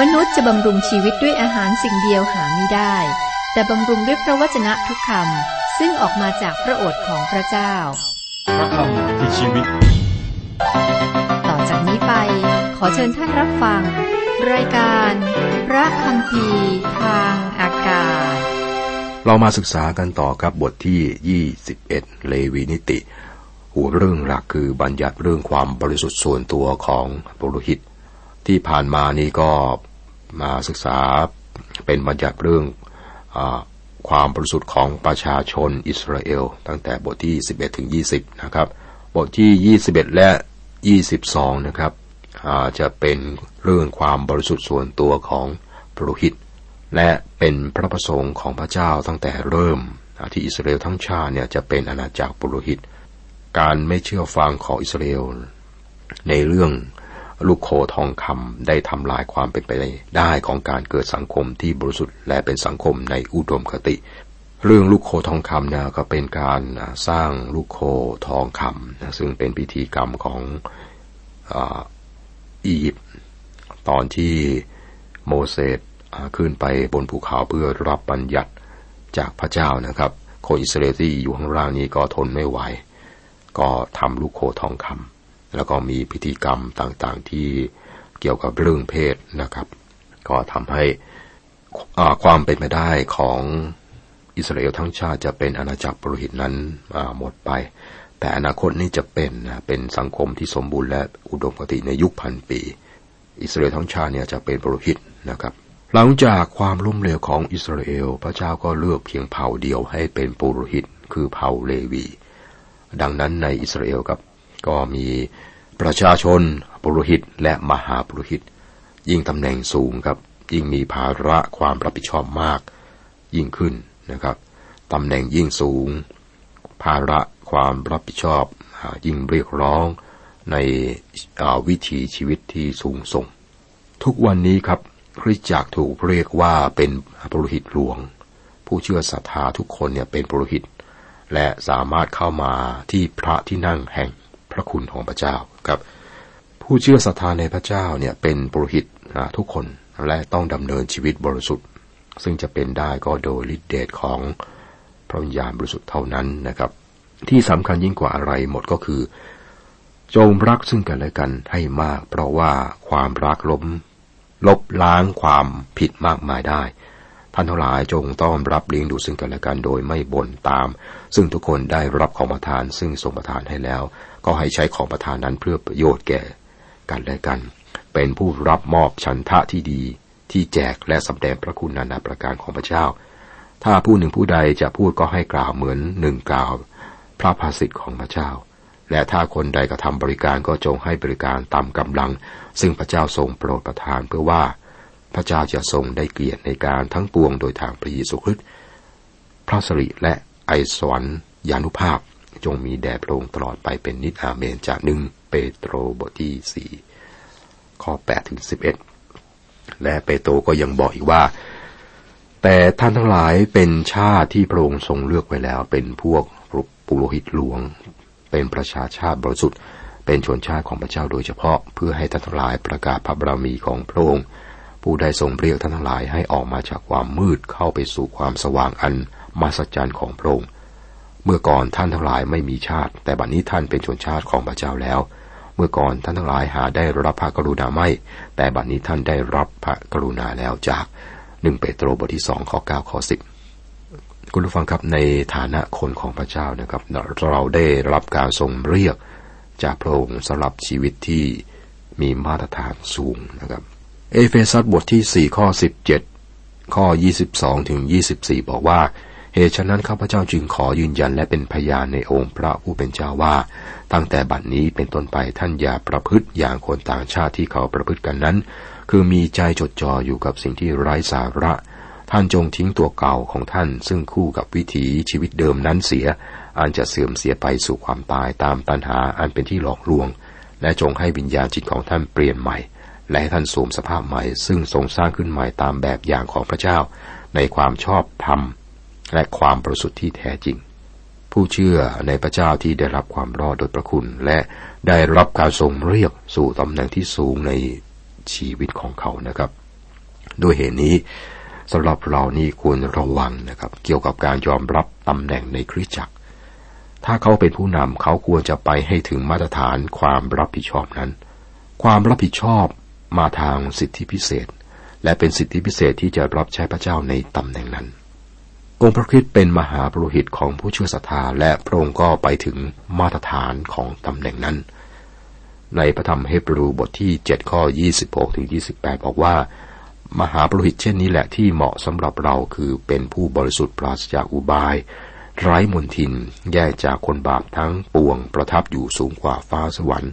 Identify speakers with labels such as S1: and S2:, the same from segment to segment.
S1: มนุษย์จะบำรุงชีวิตด้วยอาหารสิ่งเดียวหาไม่ได้ แต่บำรุงด้วยพระวจนะทุกคำซึ่งออกมาจากพระโอษฐ์ของพระเจ้า
S2: พระคำคือชีวิต
S1: ต่อจากนี้ไป ขอเชิญท่านรับฟัง รายการ พระคำพีทางอากาศ
S3: เรามาศึกษากันต่อครับบทที่ 21 เลวีนิติ หัวเรื่องหลักคือบัญญัติเรื่องความบริสุทธิ์ส่วนตัวของปุโรหิต ที่ผ่านมานี้ก็มาศึกษาเป็นบัญญัติเรื่องอความบริสุทธิ์ของประชาชนอิสราเอล ตั้งแต่บทที่ 11 ถึง 20 นะครับ บทที่ 21 และ 22 นะครับจะเป็นเรื่องความบริสุทธิ์ส่วนตัวของปุโรหิต และเป็นพระประสงค์ของพระเจ้าตั้งแต่เริ่มที่อิสราเอลทั้งชาติเนี่ยจะเป็นอาณาจักรปุโรหิต การไม่เชื่อฟังของอิสราเอลในเรื่อง ลูกโคทองคำได้ทำลายความเป็นไปได้ของการเกิดสังคมที่บริสุทธิ์และเป็นสังคมในอุดมคติ เรื่องลูกโคทองคำเนี่ยก็เป็นการสร้างลูกโคทองคำนะซึ่งเป็นพิธีกรรมของอียิปต์ตอนที่โมเสสขึ้นไปบนภูเขาเพื่อรับบัญญัติจากพระเจ้านะครับ คนอิสราเอลที่อยู่ข้างล่างนี้ก็ทนไม่ไหว ก็ทำลูกโคทองคำ แล้วก็มีพิธีกรรมต่างๆที่เกี่ยวกับเรื่องเพศนะครับ ก็ทำให้ความเป็นไปได้ของอิสราเอลทั้งชาติจะเป็นอาณาจักรปรหิตนั้นหมดไป แต่อนาคตนี้จะเป็นเป็นสังคมที่สมบูรณ์และอุดมคติในยุคพันปี อิสราเอลทั้งชาติเนี่ยจะเป็นปรหิตนะครับ หลังจากความล้มเหลวของอิสราเอล พระเจ้าก็เลือกเพียงเผ่าเดียวให้เป็นปุโรหิต คือเผ่าเลวี ดังนั้นในอิสราเอลครับ ก็มีประชาชนปุโรหิตและมหาปุโรหิต ยิ่งตำแหน่งสูงครับ ยิ่งมีภาระความรับผิดชอบมาก ยิ่งขึ้นนะครับตำแหน่งยิ่งสูง ภาระความรับผิดชอบ ยิ่งเรียกร้องในวิถีชีวิตที่สูงส่ง ทุกวันนี้ครับคริสตจักรถูกเรียกว่าเป็นปุโรหิตหลวง ผู้เชื่อศรัทธาทุกคนเนี่ยเป็นปุโรหิต และสามารถเข้ามาที่พระที่นั่งแห่ง ระคุณของพระเจ้าครับ ผู้เชื่อศรัทธาในพระเจ้าเนี่ยเป็นปุโรหิตทุกคนและต้องดำเนินชีวิตบริสุทธิ์ ซึ่งจะเป็นได้ก็โดยฤทธิเดชของพระวิญญาณบริสุทธิ์เท่านั้นนะครับ ที่สำคัญยิ่งกว่าอะไรหมดก็คือ จงรักซึ่งกันและกันให้มาก เพราะว่าความรักล้ม ลบล้างความผิดมากมายได้ท่านทั้งหลายจงต้อนรับเลี้ยงดูซึ่งกันและกันโดยไม่บ่นตาม ซึ่งทุกคนได้รับของประทานซึ่งทรงประทานให้แล้ว ก็ให้ใช้ของประทานนั้นเพื่อประโยชน์แก่กันและกัน เป็นผู้รับมอบชันทะที่ดีที่แจกและสำแดงพระคุณนานาประการของพระเจ้า ถ้าผู้หนึ่งผู้ใดจะพูดก็ให้กล่าวเหมือนหนึ่งกล่าว พระภาษิตของพระเจ้า และถ้าคนใดกระทำบริการก็จงให้บริการตามกำลัง ซึ่งพระเจ้าทรงโปรดประทานเพื่อว่าพระเจ้าจะทรงได้เกียรติในการทั้งปวงโดยทางพระเยซูคริสต์พระสิริและไอสวรรยานุภาพ จงมีแด่พระองค์ตลอดไปเป็นนิจอาเมนจากหนึ่งเปโตรบทที่สี่ข้อแปดถึงสิบเอ็ดและเปโตรก็ยังบอกอีกว่า แต่ท่านทั้งหลายเป็นชาติที่พระองค์ทรงเลือกไว้แล้ว เป็นพวกปุโรหิตหลวง เป็นประชาชาติบริสุทธิ์เป็นชนชาติของพระเจ้าโดยเฉพาะ เพื่อให้ท่านทั้งหลายประกาศพระบารมีของพระองค์ผู้ได้ทรงเรียกท่านทั้งหลายให้ออกมาจากความมืดเข้าไปสู่ความสว่างอันมหัศจรรย์ของพระองค์ เมื่อก่อนท่านทั้งหลายไม่มีชาติ แต่บัดนี้ท่านเป็นชนชาติของพระเจ้าแล้ว เมื่อก่อนท่านทั้งหลายหาได้รับพระกรุณาไม่ แต่บัดนี้ท่านได้รับพระกรุณาแล้วจากหนึ่งเปโตรบทที่สองข้อเก้าข้อสิบคุณผู้ฟังครับในฐานะคนของพระเจ้านะครับ เราได้รับการทรงเรียกจากพระองค์สำหรับชีวิตที่มีมาตรฐานสูงนะครับ เอเฟซัสบทที่ 4 ข้อ 17 ข้อ 22 ถึง 24 บอกว่า เหตุฉะนั้นข้าพเจ้าจึงขอยืนยันและเป็นพยานในองค์พระผู้เป็นเจ้าว่า ตั้งแต่บัดนี้เป็นต้นไปท่านอย่าประพฤติอย่างคนต่างชาติที่เขาประพฤติกันนั้น คือมีใจจดจ่ออยู่กับสิ่งที่ไร้สาระ ท่านจงทิ้งตัวเก่าของท่าน ซึ่งคู่กับวิถีชีวิตเดิมนั้นเสีย อันจะเสื่อมเสียไปสู่ความตายตามตัณหาอันเป็นที่หลอกลวง และจงให้วิญญาณจิตของท่านเปลี่ยนใหม่ และให้ท่านสวมสภาพใหม่ ซึ่งทรงสร้างขึ้นใหม่ตามแบบอย่างของพระเจ้า ในความชอบธรรม และความประสุทธิ์ที่แท้จริง ผู้เชื่อในพระเจ้าที่ได้รับความรอดโดยพระคุณ และได้รับการทรงเรียกสู่ตำแหน่งที่สูงในชีวิตของเขานะครับ ด้วยเหตุนี้สำหรับเรานี่ควรระวังนะครับ เกี่ยวกับการยอมรับตำแหน่งในคริสตจักร ถ้าเขาเป็นผู้นำเขาควรจะไปให้ถึงมาตรฐานความรับผิดชอบนั้น ความรับผิดชอบมาทางสิทธิพิเศษ และเป็นสิทธิพิเศษที่จะรับใช้พระเจ้าในตำแหน่งนั้น องค์พระคริสต์เป็นมหาปรหิตของผู้เชื่อศรัทธาและพระองค์ก็ไปถึงมาตรฐานของตำแหน่งนั้น ในพระธรรมเฮบรูบทที่ 7 ข้อ 26ถึง28 บอกว่า มหาปรหิตเช่นนี้แหละที่เหมาะสำหรับเราคือเป็นผู้บริสุทธิ์ปราศจากอุบาย ไร้มนทิน แยกจากคนบาปทั้งปวงประทับอยู่สูงกว่าฟ้าสวรรค์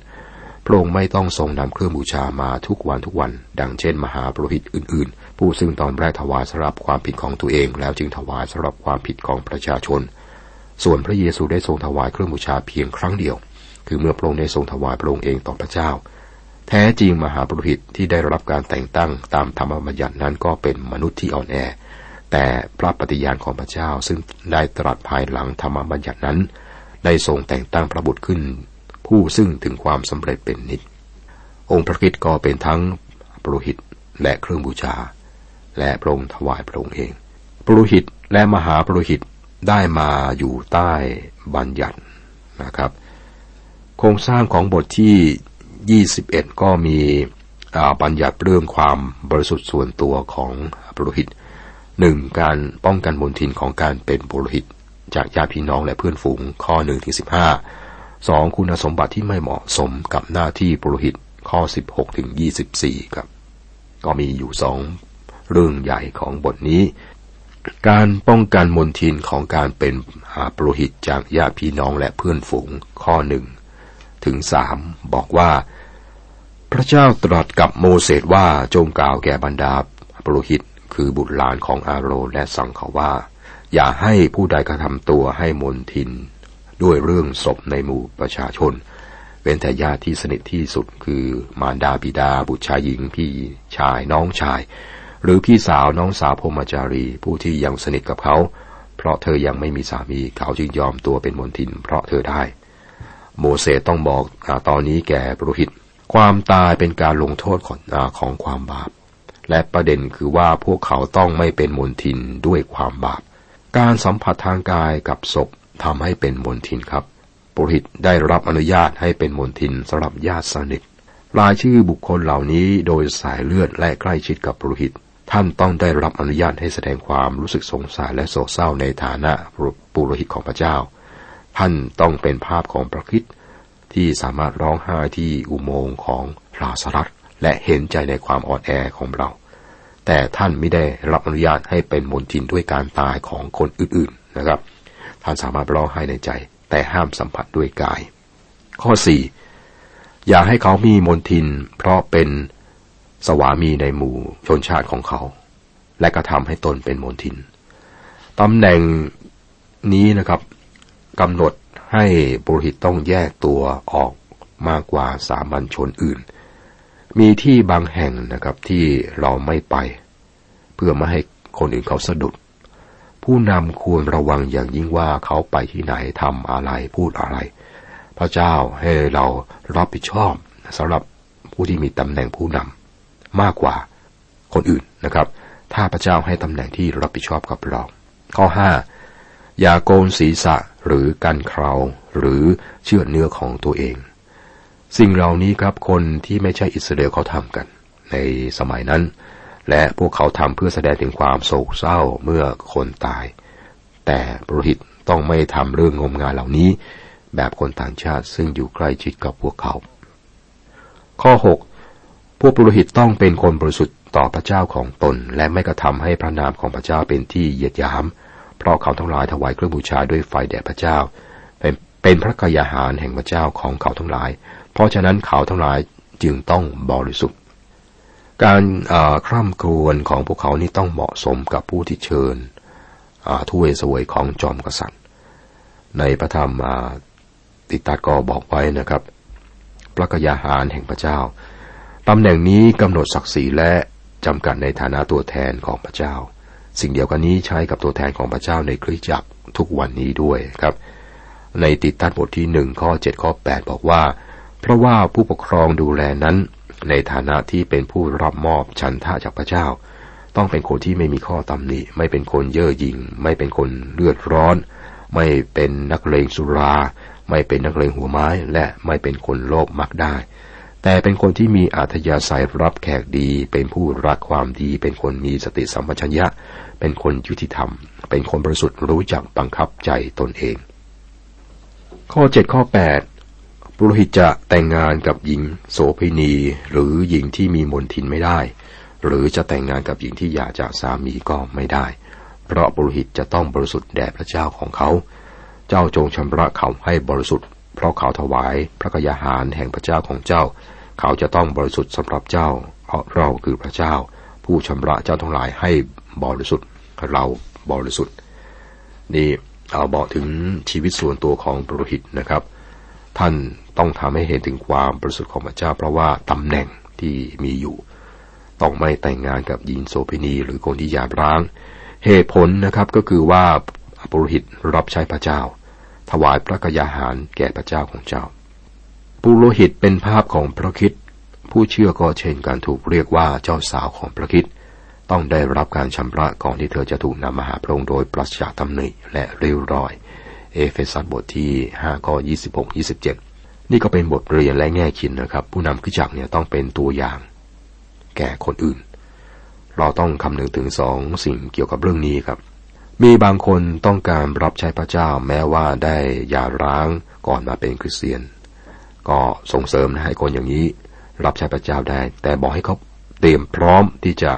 S3: พระองค์ไม่ต้องทรงนำเครื่องบูชามาทุกวันทุกวัน ดังเช่น มหาปรหิตอื่นๆ ผู้ซึ่งตอนแรกถวายสำหรับความผิดของตัวเอง แล้วจึงถวายสำหรับความผิดของประชาชน ส่วนพระเยซูได้ทรงถวายเครื่องบูชาเพียงครั้งเดียว คือเมื่อพระองค์ได้ทรงถวายพระองค์เองต่อพระเจ้า แท้จริงมหาปรหิตที่ได้รับการแต่งตั้งตามธรรมบัญญัตินั้นก็เป็นมนุษย์ที่อ่อนแอ แต่พระปฏิญาณของพระเจ้าซึ่งได้ตรัสภายหลังธรรมบัญญัตินั้น ได้ทรงแต่งตั้งพระบุตรขึ้น ผู้ซึ่งถึงความสำเร็จเป็นนิจองค์พระคิดก็เป็นทั้งปรุหิตและเครื่องบูชา และพระองค์ถวายพระองค์เองปรุหิตและมหาปรุหิตได้มาอยู่ใต้บัญญัตินะครับ โครงสร้างของบทที่ 21 ก็มีบัญญัติเรื่องความบริสุทธิ์ส่วนตัวของปรุหิตหนึ่งการป้องกันมลทินของการเป็นปรุหิต จากญาติพี่น้องและเพื่อนฝูงข้อหนึ่งถึงสิบห้าสองคุณสมบัติที่ไม่เหมาะสมกับหน้าที่ปรุหิตข้อ16ถึง24ครับ ก็มีอยู่สอง เรื่องใหญ่ของบทนี้ การป้องกันมนทินของการเป็นหาปรหิตจากญาติพี่น้องและเพื่อนฝูงข้อหนึ่งถึงสามบอกว่า พระเจ้าตรัสกับโมเสสว่าจงกล่าวแก่บรรดาปรหิตคือบุตรหลานของอาโรและสั่งเขาว่า อย่าให้ผู้ใดกระทำตัวให้มนทิน ด้วยเรื่องศพในหมู่ประชาชน เว้นแต่ญาติที่สนิทที่สุดคือมารดาบิดาบุตรชายหญิงพี่ชายน้องชาย หรือพี่สาวน้องสาวพมจารี ผู้ที่ยังสนิทกับเขา เพราะเธอยังไม่มีสามีเขาจึงยอมตัวเป็นมนทิน เพราะเธอได้ โมเสสต้องบอกอตอนนี้แก่ปรหิต ความตายเป็นการลงโทษของของความบาป และประเด็นคือว่าพวกเขาต้องไม่เป็นมนทินด้วยความบาป การสัมผัสทางกายกับศพทำให้เป็นมนทินครับปุริตได้รับอนุญาตให้เป็นมนทินสำหรับญาติสนิทรายชื่อบุคคลเหล่านี้โดยสายเลือดและใกล้ชิดกับปุริต ท่านต้องได้รับอนุญาตให้แสดงความรู้สึกสงสารและโศกเศร้าในฐานะปุโรหิตของพระเจ้า ท่านต้องเป็นภาพของพระคิดที่สามารถร้องไห้ที่อุโมงค์ของพระสรัตและเห็นใจในความอ่อนแอของเรา แต่ท่านไม่ได้รับอนุญาตให้เป็นมนทินด้วยการตายของคนอื่นๆนะครับ ท่านสามารถร้องไห้ในใจ แต่ห้ามสัมผัสด้วยกาย ข้อสี่อย่าให้เขามีมนทิน เพราะเป็น สวามีในหมู่ชนชาติของเขา และกระทำให้ตนเป็นมนทินตำแหน่งนี้นะครับกำหนดให้บุรหิตต้องแยกตัวออกมากกว่าสามัญชนอื่น มีที่บางแห่งนะครับที่เราไม่ไป เพื่อไม่ให้คนอื่นเขาสะดุด ผู้นำควรระวังอย่างยิ่งว่าเขาไปที่ไหนทำอะไรพูดอะไร พระเจ้าให้เรารับผิดชอบสำหรับผู้ที่มีตำแหน่งผู้นำ มากกว่าคนอื่นนะครับ ถ้าพระเจ้าให้ตำแหน่งที่รับผิดชอบกับเรา ข้อห้าอย่าโกนศีรษะหรือกันเคราหรือเชือเนื้อของตัวเอง สิ่งเหล่านี้ครับคนที่ไม่ใช่อิสราเอลเขาทำกัน ในสมัยนั้น และพวกเขาทำเพื่อแสดงถึงความโศกเศร้าเมื่อคนตาย แต่ปรหิตต้องไม่ทำเรื่องงมงายเหล่านี้ แบบคนต่างชาติซึ่งอยู่ใกล้ชิดกับพวกเขา ข้อ 6 วกปรหิตต้องเป็นคนบริสุทธิ์ต่อพระเจ้าของตน และไม่กระทำให้พระนามของพระเจ้าเป็นที่เหยียดยาม เพราะเขาทั้งหลายถวายเครื่องบูชาด้วยไฟแด่พระเจ้า เป็นเป็นพระกายาหารแห่งพระเจ้าของเขาทั้งหลาย เพราะฉะนั้นเขาทั้งหลายจึงต้องบริสุทธิ์ การคร่ำครวญของพวกเขานี่ต้องเหมาะสมกับผู้ที่เชิญทุเวสวยของจอมกษัตริย์ ในพระธรรมติตากอบอกไว้นะครับ พระกยาหารแห่งพระเจ้า ตำแหน่งนี้กำหนดศักดิ์ศรีและจำกัดในฐานะตัวแทนของพระเจ้า สิ่งเดียวกันนี้ใช้กับตัวแทนของพระเจ้าในคริสตจักรทุกวันนี้ด้วยครับ ในติดตัดบทที่หนึ่งข้อเจ็ดข้อแปดบอกว่า เพราะว่าผู้ปกครองดูแลนั้น ในฐานะที่เป็นผู้รับมอบชันท่าจากพระเจ้า ต้องเป็นคนที่ไม่มีข้อตำหนิ ไม่เป็นคนเย่อหยิ่ง ไม่เป็นคนเลือดร้อน ไม่เป็นนักเลงสุรา ไม่เป็นนักเลงหัวไม้ และไม่เป็นคนโลภมักได้ แต่เป็นคนที่มีอัธยาศัยรับแขกดี เป็นผู้รักความดี เป็นคนมีสติสัมปชัญญะ เป็นคนยุติธรรม เป็นคนบริสุทธิ์รู้จักบังคับใจตนเอง ข้อ 7 ข้อ 8 ปุโรหิตจะแต่งงานกับหญิงโสเภณีหรือหญิงที่มีมนทินไม่ได้ หรือจะแต่งงานกับหญิงที่อยากจากสามีก็ไม่ได้ เพราะบุโรหิตจะต้องบริสุทธิ์แด่พระเจ้าของเขา เจ้าจงชำระเขาให้บริสุทธิ์ เพราะเขาถวายพระกยาหารแห่งพระเจ้าของเจ้า เขาจะต้องบริสุทธิ์สำหรับเจ้า เพราะเราคือพระเจ้า ผู้ชำระเจ้าทั้งหลายให้บริสุทธิ์เราบริสุทธิ์ นี่เอาบอกถึงชีวิตส่วนตัวของบุรหิตนะครับ ท่านต้องทำให้เห็นถึงความบริสุทธิ์ของพระเจ้า เพราะว่าตำแหน่งที่มีอยู่ ต้องไม่แต่งงานกับหญิงโสเภณีหรือคนที่หยาบร้าง เหตุผลนะครับก็คือว่าปุโรหิตรับใช้พระเจ้า ถวายพระกยาหารแก่พระเจ้าของเจ้า ปุโรหิตเป็นภาพของพระคิดผู้เชื่อก็เช่นการถูกเรียกว่าเจ้าสาวของพระคิดต้องได้รับการชำระก่อนที่เธอจะถูกนำมาหาพระองค์โดยปราศจากตำหนิและเรียวรอย เอเฟซัสบทที่5ข้อ26 27 นี่ก็เป็นบทเรียนและแง่คิดนะครับ ผู้นำขึ้นจักเนี่ยต้องเป็นตัวอย่าง แก่คนอื่น เราต้องคำนึงถึงสองสิ่งเกี่ยวกับเรื่องนี้ครับ มีบางคนต้องการรับใช้พระเจ้าแม้ว่าได้ย่าร้างก่อนมาเป็นคริสเตียน ก็ส่งเสริมนะให้คนอย่างนี้รับใช้พระเจ้าได้ แต่บอกให้เขาเตรียมพร้อมที่จะ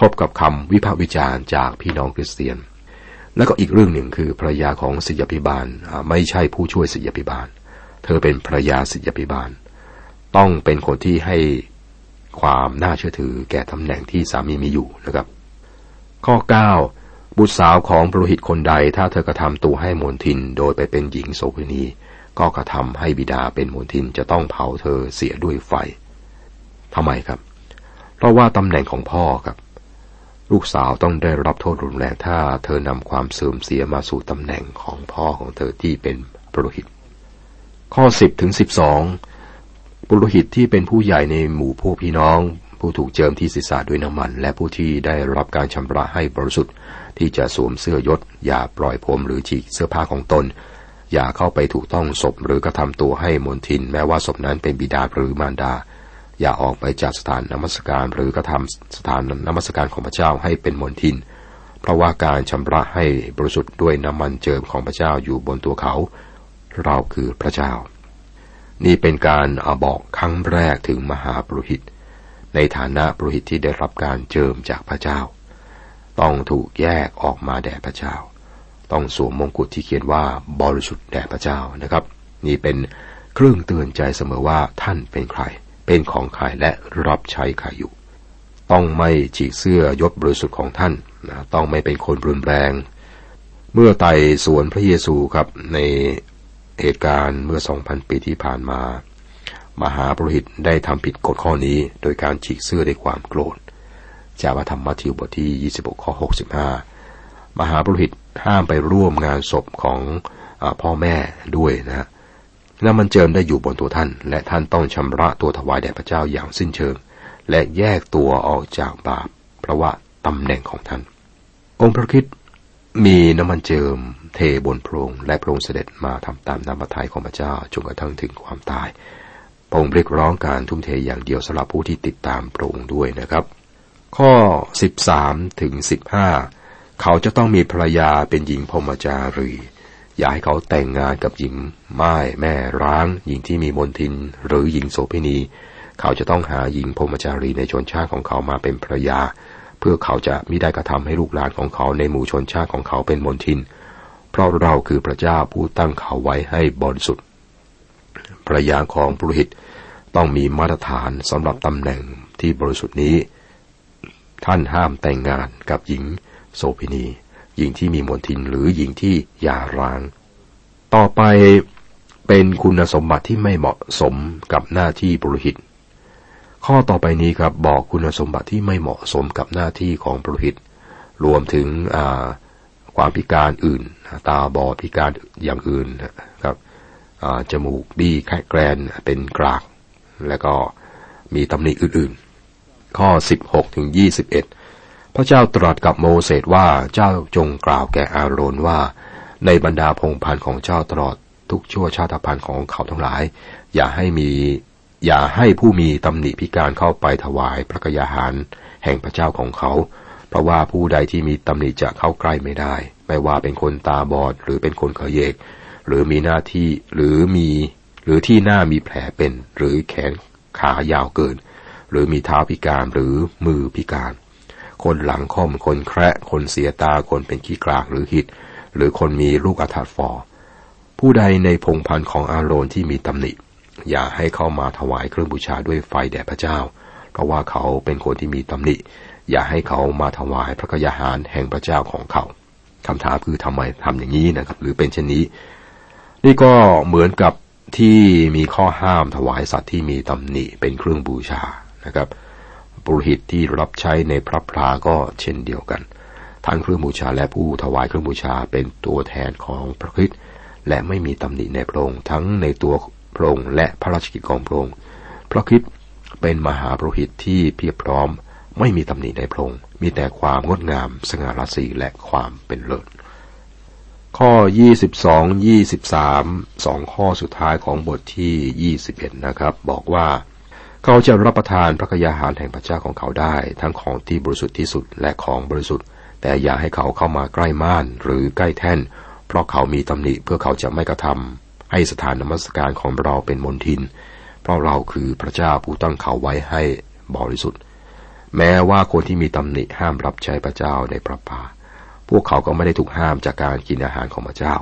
S3: พบกับคำวิพากษ์วิจารณ์จากพี่น้องคริสเตียน แล้วก็อีกเรื่องหนึ่งคือภรรยาของศิษยพิบาลไม่ใช่ผู้ช่วยศิษยพิบาล เธอเป็นภรรยาศิษยพิบาล ต้องเป็นคนที่ให้ความน่าเชื่อถือแก่ตำแหน่งที่สามีมีอยู่นะครับ ข้อ 9 บุตรสาวของปรหิตคนใด ถ้าเธอกระทำตัวให้มนทินโดยไปเป็นหญิงโสเภณี ก็กระทำให้บิดาเป็นมนทินจะต้องเผาเธอเสียด้วยไฟทำไมครับ เพราะว่าตำแหน่งของพ่อครับ ลูกสาวต้องได้รับโทษรุนแรงถ้าเธอนำความเสื่อมเสียมาสู่ตำแหน่งของพ่อของเธอที่เป็นปรหิต ข้อ10ถึง12ปุโรหิตที่เป็นผู้ใหญ่ในหมู่พวกพี่น้อง ผู้ถูกเจิมที่ศีรษะด้วยน้ำมัน และผู้ที่ได้รับการชำระให้บริสุทธิ์ที่จะสวมเสื้อยศ อย่าปล่อยผมหรือฉีกเสื้อผ้าของตน อย่าเข้าไปถูกต้องศพหรือกระทำตัวให้มนทิน แม้ว่าศพนั้นเป็นบิดาหรือมารดา อย่าออกไปจากสถานนมัสการหรือกระทำสถานนมัสการของพระเจ้าให้เป็นมนทิน เพราะว่าการชำระให้บริสุทธิ์ด้วยน้ำมันเจิมของพระเจ้าอยู่บนตัวเขา เราคือพระเจ้า นี่เป็นการอาบอกครั้งแรกถึงมหาปรหิต ในฐานะปรหิตที่ได้รับการเจิมจากพระเจ้า ต้องถูกแยกออกมาแด่พระเจ้า ต้องสวมมงกุฎที่เขียนว่าบริสุทธิ์แด่พระเจ้านะครับ นี่เป็นเครื่องเตือนใจเสมอว่าท่านเป็นใคร เป็นของใครและรับใช้ใครอยู่ ต้องไม่ฉีกเสื้อยศบริสุทธิ์ของท่านนะต้องไม่เป็นคนรุนแรง เมื่อไต่สวนพระเยซูครับในเหตุการณ์เมื่อ 2,000 ปีที่ผ่านมา มหาปรหิตได้ทำผิดกฎข้อนี้ โดยการฉีกเสื้อด้วยความโกรธจากพระธรรมมัทธิวบทที่ 26 ข้อ 65 มหาปรหิต ห้ามไปร่วมงานศพของอพ่อแม่ด้วยนะแล้วมันเจิมได้อยู่บนตัวท่าน และท่านต้องชำระตัวถวายแด่พระเจ้าอย่างสิ้นเชิง และแยกตัวออกจากบาป เพราะว่าตำแหน่งของท่าน องค์พระคิดมีน้ำมันเจิมเทบนโพรงและโพรงเสด็จมาทำตามน้ำพระทัยของพระเจ้าจนกระทั่งถึงความตายพระองค์เรียกร้องการทุ่มเทอย่างเดียวสำหรับผู้ที่ติดตามพระองค์ด้วยนะครับ ข้อ 13 ถึง 15 เขาจะต้องมีภรรยาเป็นหญิงพมจารี อย่าให้เขาแต่งงานกับหญิงไม้แม่ร้าง หญิงที่มีมนทิน หรือหญิงโสเภณี เขาจะต้องหาหญิงพมจารีในชนชาติของเขามาเป็นภรรยา เพื่อเขาจะมิได้กระทำให้ลูกหลานของเขาในหมู่ชนชาติของเขาเป็นมนทิน เพราะเราคือพระเจ้าผู้ตั้งเขาไว้ให้บริสุทธิ์ภรรยาของปุรหิตต้องมีมาตรฐานสำหรับตำแหน่งที่บริสุทธิ์นี้ ท่านห้ามแต่งงานกับหญิง โสเภณีหญิงที่มีมนทินหรือหญิงที่หย่าร้าง ต่อไปเป็นคุณสมบัติที่ไม่เหมาะสมกับหน้าที่ปุรหิต ข้อต่อไปนี้ครับบอกคุณสมบัติที่ไม่เหมาะสมกับหน้าที่ของปรหิต รวมถึงความพิการอื่น ตาบอดพิการอย่างอื่นครับจมูกบี้แค่แกรนเป็นกราก แล้วก็มีตำหนิอื่นๆ ข้อ 16ถึง21 พระเจ้าตรัสกับโมเสสว่าเจ้าจงกล่าวแก่อาโรนว่า ในบรรดาพงพันธ์ของเจ้าตลอดทุกชั่วชาติพันธ์ของเขาทั้งหลาย อย่าให้มีอย่าให้ผู้มีตำหนิพิการเข้าไปถวายพระกยาหาร แห่งพระเจ้าของเขา เพราะว่าผู้ใดที่มีตำหนิจะเข้าใกล้ไม่ได้ ไม่ว่าเป็นคนตาบอดหรือเป็นคนเขยเยก หรือมีหน้าที่หรือมีหรือที่หน้ามีแผลเป็น หรือแขนขายาวเกิน หรือมีเท้าพิการหรือมือพิการ คนหลังค่อม คนแคระคนเสียตา คนเป็นขี้กลากหรือหิด หรือคนมีลูกอัฐฟอ ผู้ใดในพงพันธ์ของอาโรนที่มีตำหนิ อย่าให้เข้ามาถวายเครื่องบูชาด้วยไฟแด่พระเจ้า เพราะว่าเขาเป็นคนที่มีตำหนิ อย่าให้เขามาถวายพระกยาหารแห่งพระเจ้าของเขาคำถามคือทำไมทำอย่างนี้นะครับ หรือเป็นเช่นนี้ นี่ก็เหมือนกับที่มีข้อห้ามถวายสัตว์ที่มีตำหนิเป็นเครื่องบูชานะครับ ปุโรหิตที่รับใช้ในพระพราก็เช่นเดียวกัน ทั้งเครื่องบูชาและผู้ถวายเครื่องบูชาเป็นตัวแทนของพระคริสต์และไม่มีตำหนิในพระองค์ทั้งในตัวพระองค์และพระราชกิจของพระองค์พระคริสต์เป็นมหาปุโรหิตที่เพียบพร้อม ไม่มีตำหนิในพระองค์มีแต่ความงดงาม สง่าราศีและความเป็นเลิศข้อ 22 23สองข้อสุดท้ายของบทที่ 21 นะครับ บอกว่า เขาจะรับประทานพระกยาหารแห่งพระเจ้าของเขาได้ ทั้งของที่บริสุทธิ์ที่สุดและของบริสุทธิ์ แต่อย่าให้เขาเข้ามาใกล้ม่านหรือใกล้แท่น เพราะเขามีตำหนิเพื่อเขาจะไม่กระทำให้สถานนมัสการของเราเป็นมนทิน เพราะเราคือพระเจ้าผู้ตั้งเขาไว้ให้บริสุทธิ์ แม้ว่าคนที่มีตำหนิห้ามรับใช้พระเจ้าในพระป่าพวกเขาก็ไม่ได้ถูกห้ามจากการกินอาหารของพระเจ้า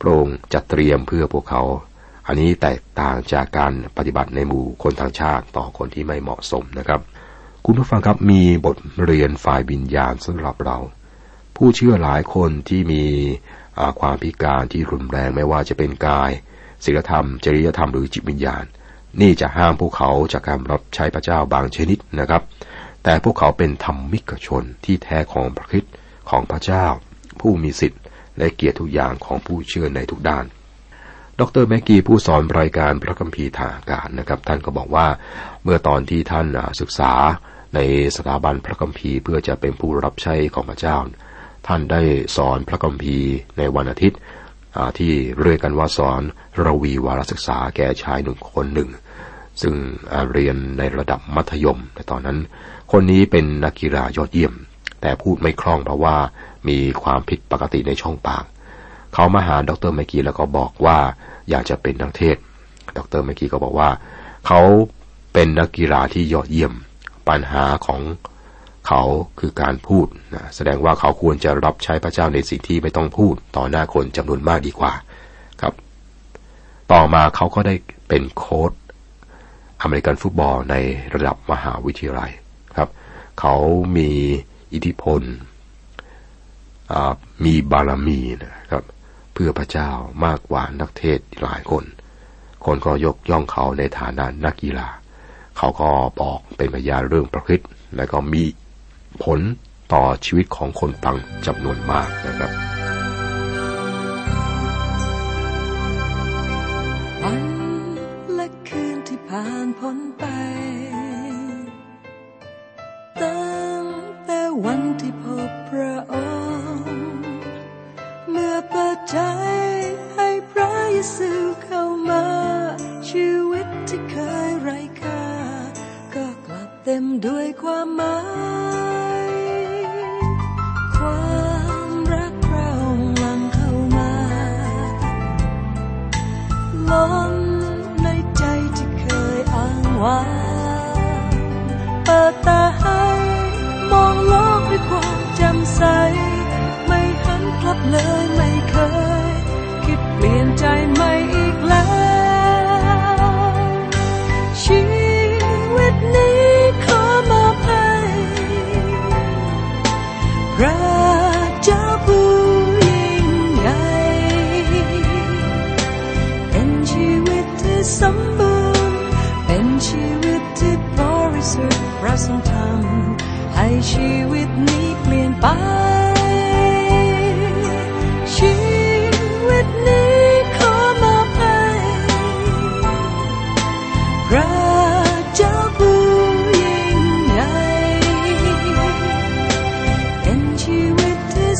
S3: พระองค์จัดเตรียมเพื่อพวกเขา อันนี้แตกต่างจากการปฏิบัติในหมู่คนทางชาติต่อคนที่ไม่เหมาะสมนะครับ คุณผู้ฟังครับมีบทเรียนฝ่ายวิญญาณสำหรับเรา ผู้เชื่อหลายคนที่มีความพิการที่รุนแรงไม่ว่าจะเป็นกายศีลธรรม จริยธรรมหรือจิตวิญญาณ นี่จะห้ามพวกเขาจากการรับใช้พระเจ้าบางชนิดนะครับ แต่พวกเขาเป็นธรรมิกชนที่แท้ของพระคิดของพระเจ้า ผู้มีสิทธิ์และเกียรติทุกอย่างของผู้เชื่อในทุกด้าน ดรแมกกี้ผู้สอนรายการพระคัมภีร์ทางอากาศนะครับ ท่านก็บอกว่าเมื่อตอนที่ท่านศึกษาในสถาบันพระคัมภีร์เพื่อจะเป็นผู้รับใช้ของพระเจ้า ท่านได้สอนพระคัมภีร์ในวันอาทิตย์ที่เรียกกันว่าสอนระวีวารศึกษาแก่ชายหนึ่งคนหนึ่ง ซึ่งเรียนในระดับมัธยมในตอนนั้น คนนี้เป็นนักกีฬายอดเยี่ยม แต่พูดไม่คล่องเพราะว่ามีความผิดปกติในช่องปาก เขามาหาดรแมกกี้แล้วก็บอกว่าอยากจะเป็นนักเทศ ดรแมกกี้ก็บอกว่า เขาเป็นนักกีฬาที่ยอดเยี่ยม ปัญหาของเขาคือการพูดนะแสดงว่าเขาควรจะรับใช้พระเจ้าในสิ่งที่ไม่ต้องพูด ต่อหน้าคนจำนวนมากดีกว่าครับ ต่อมาเขาก็ได้เป็นโค้ชอเมริกันฟุตบอลในระดับมหาวิทยาลัยครับ เขามีอิทธิพลมีบารมีนะครับ เพื่อพระเจ้ามากกว่านักเทศหลายคน คนก็ยกย่องเขาในฐานะนักกีฬา เขาก็บอกเป็นพยานเรื่องประพฤติและก็มีผลต่อชีวิตของคนฟังจำนวนมากนะครับ
S4: วันและคืนที่ผ่านพ้นไป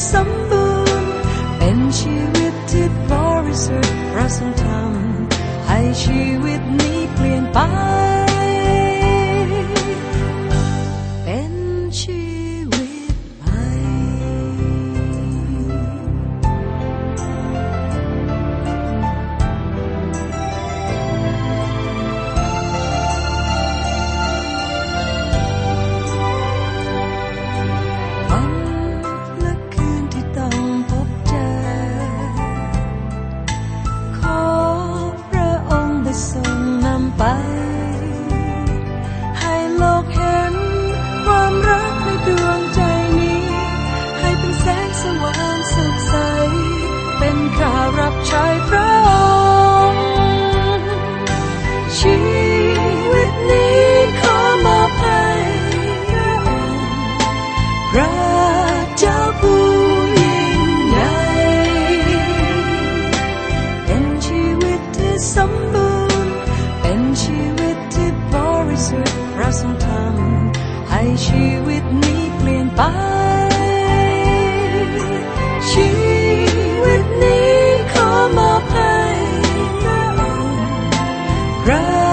S4: some food and she whipped it for his present time. I she with me clean. Right.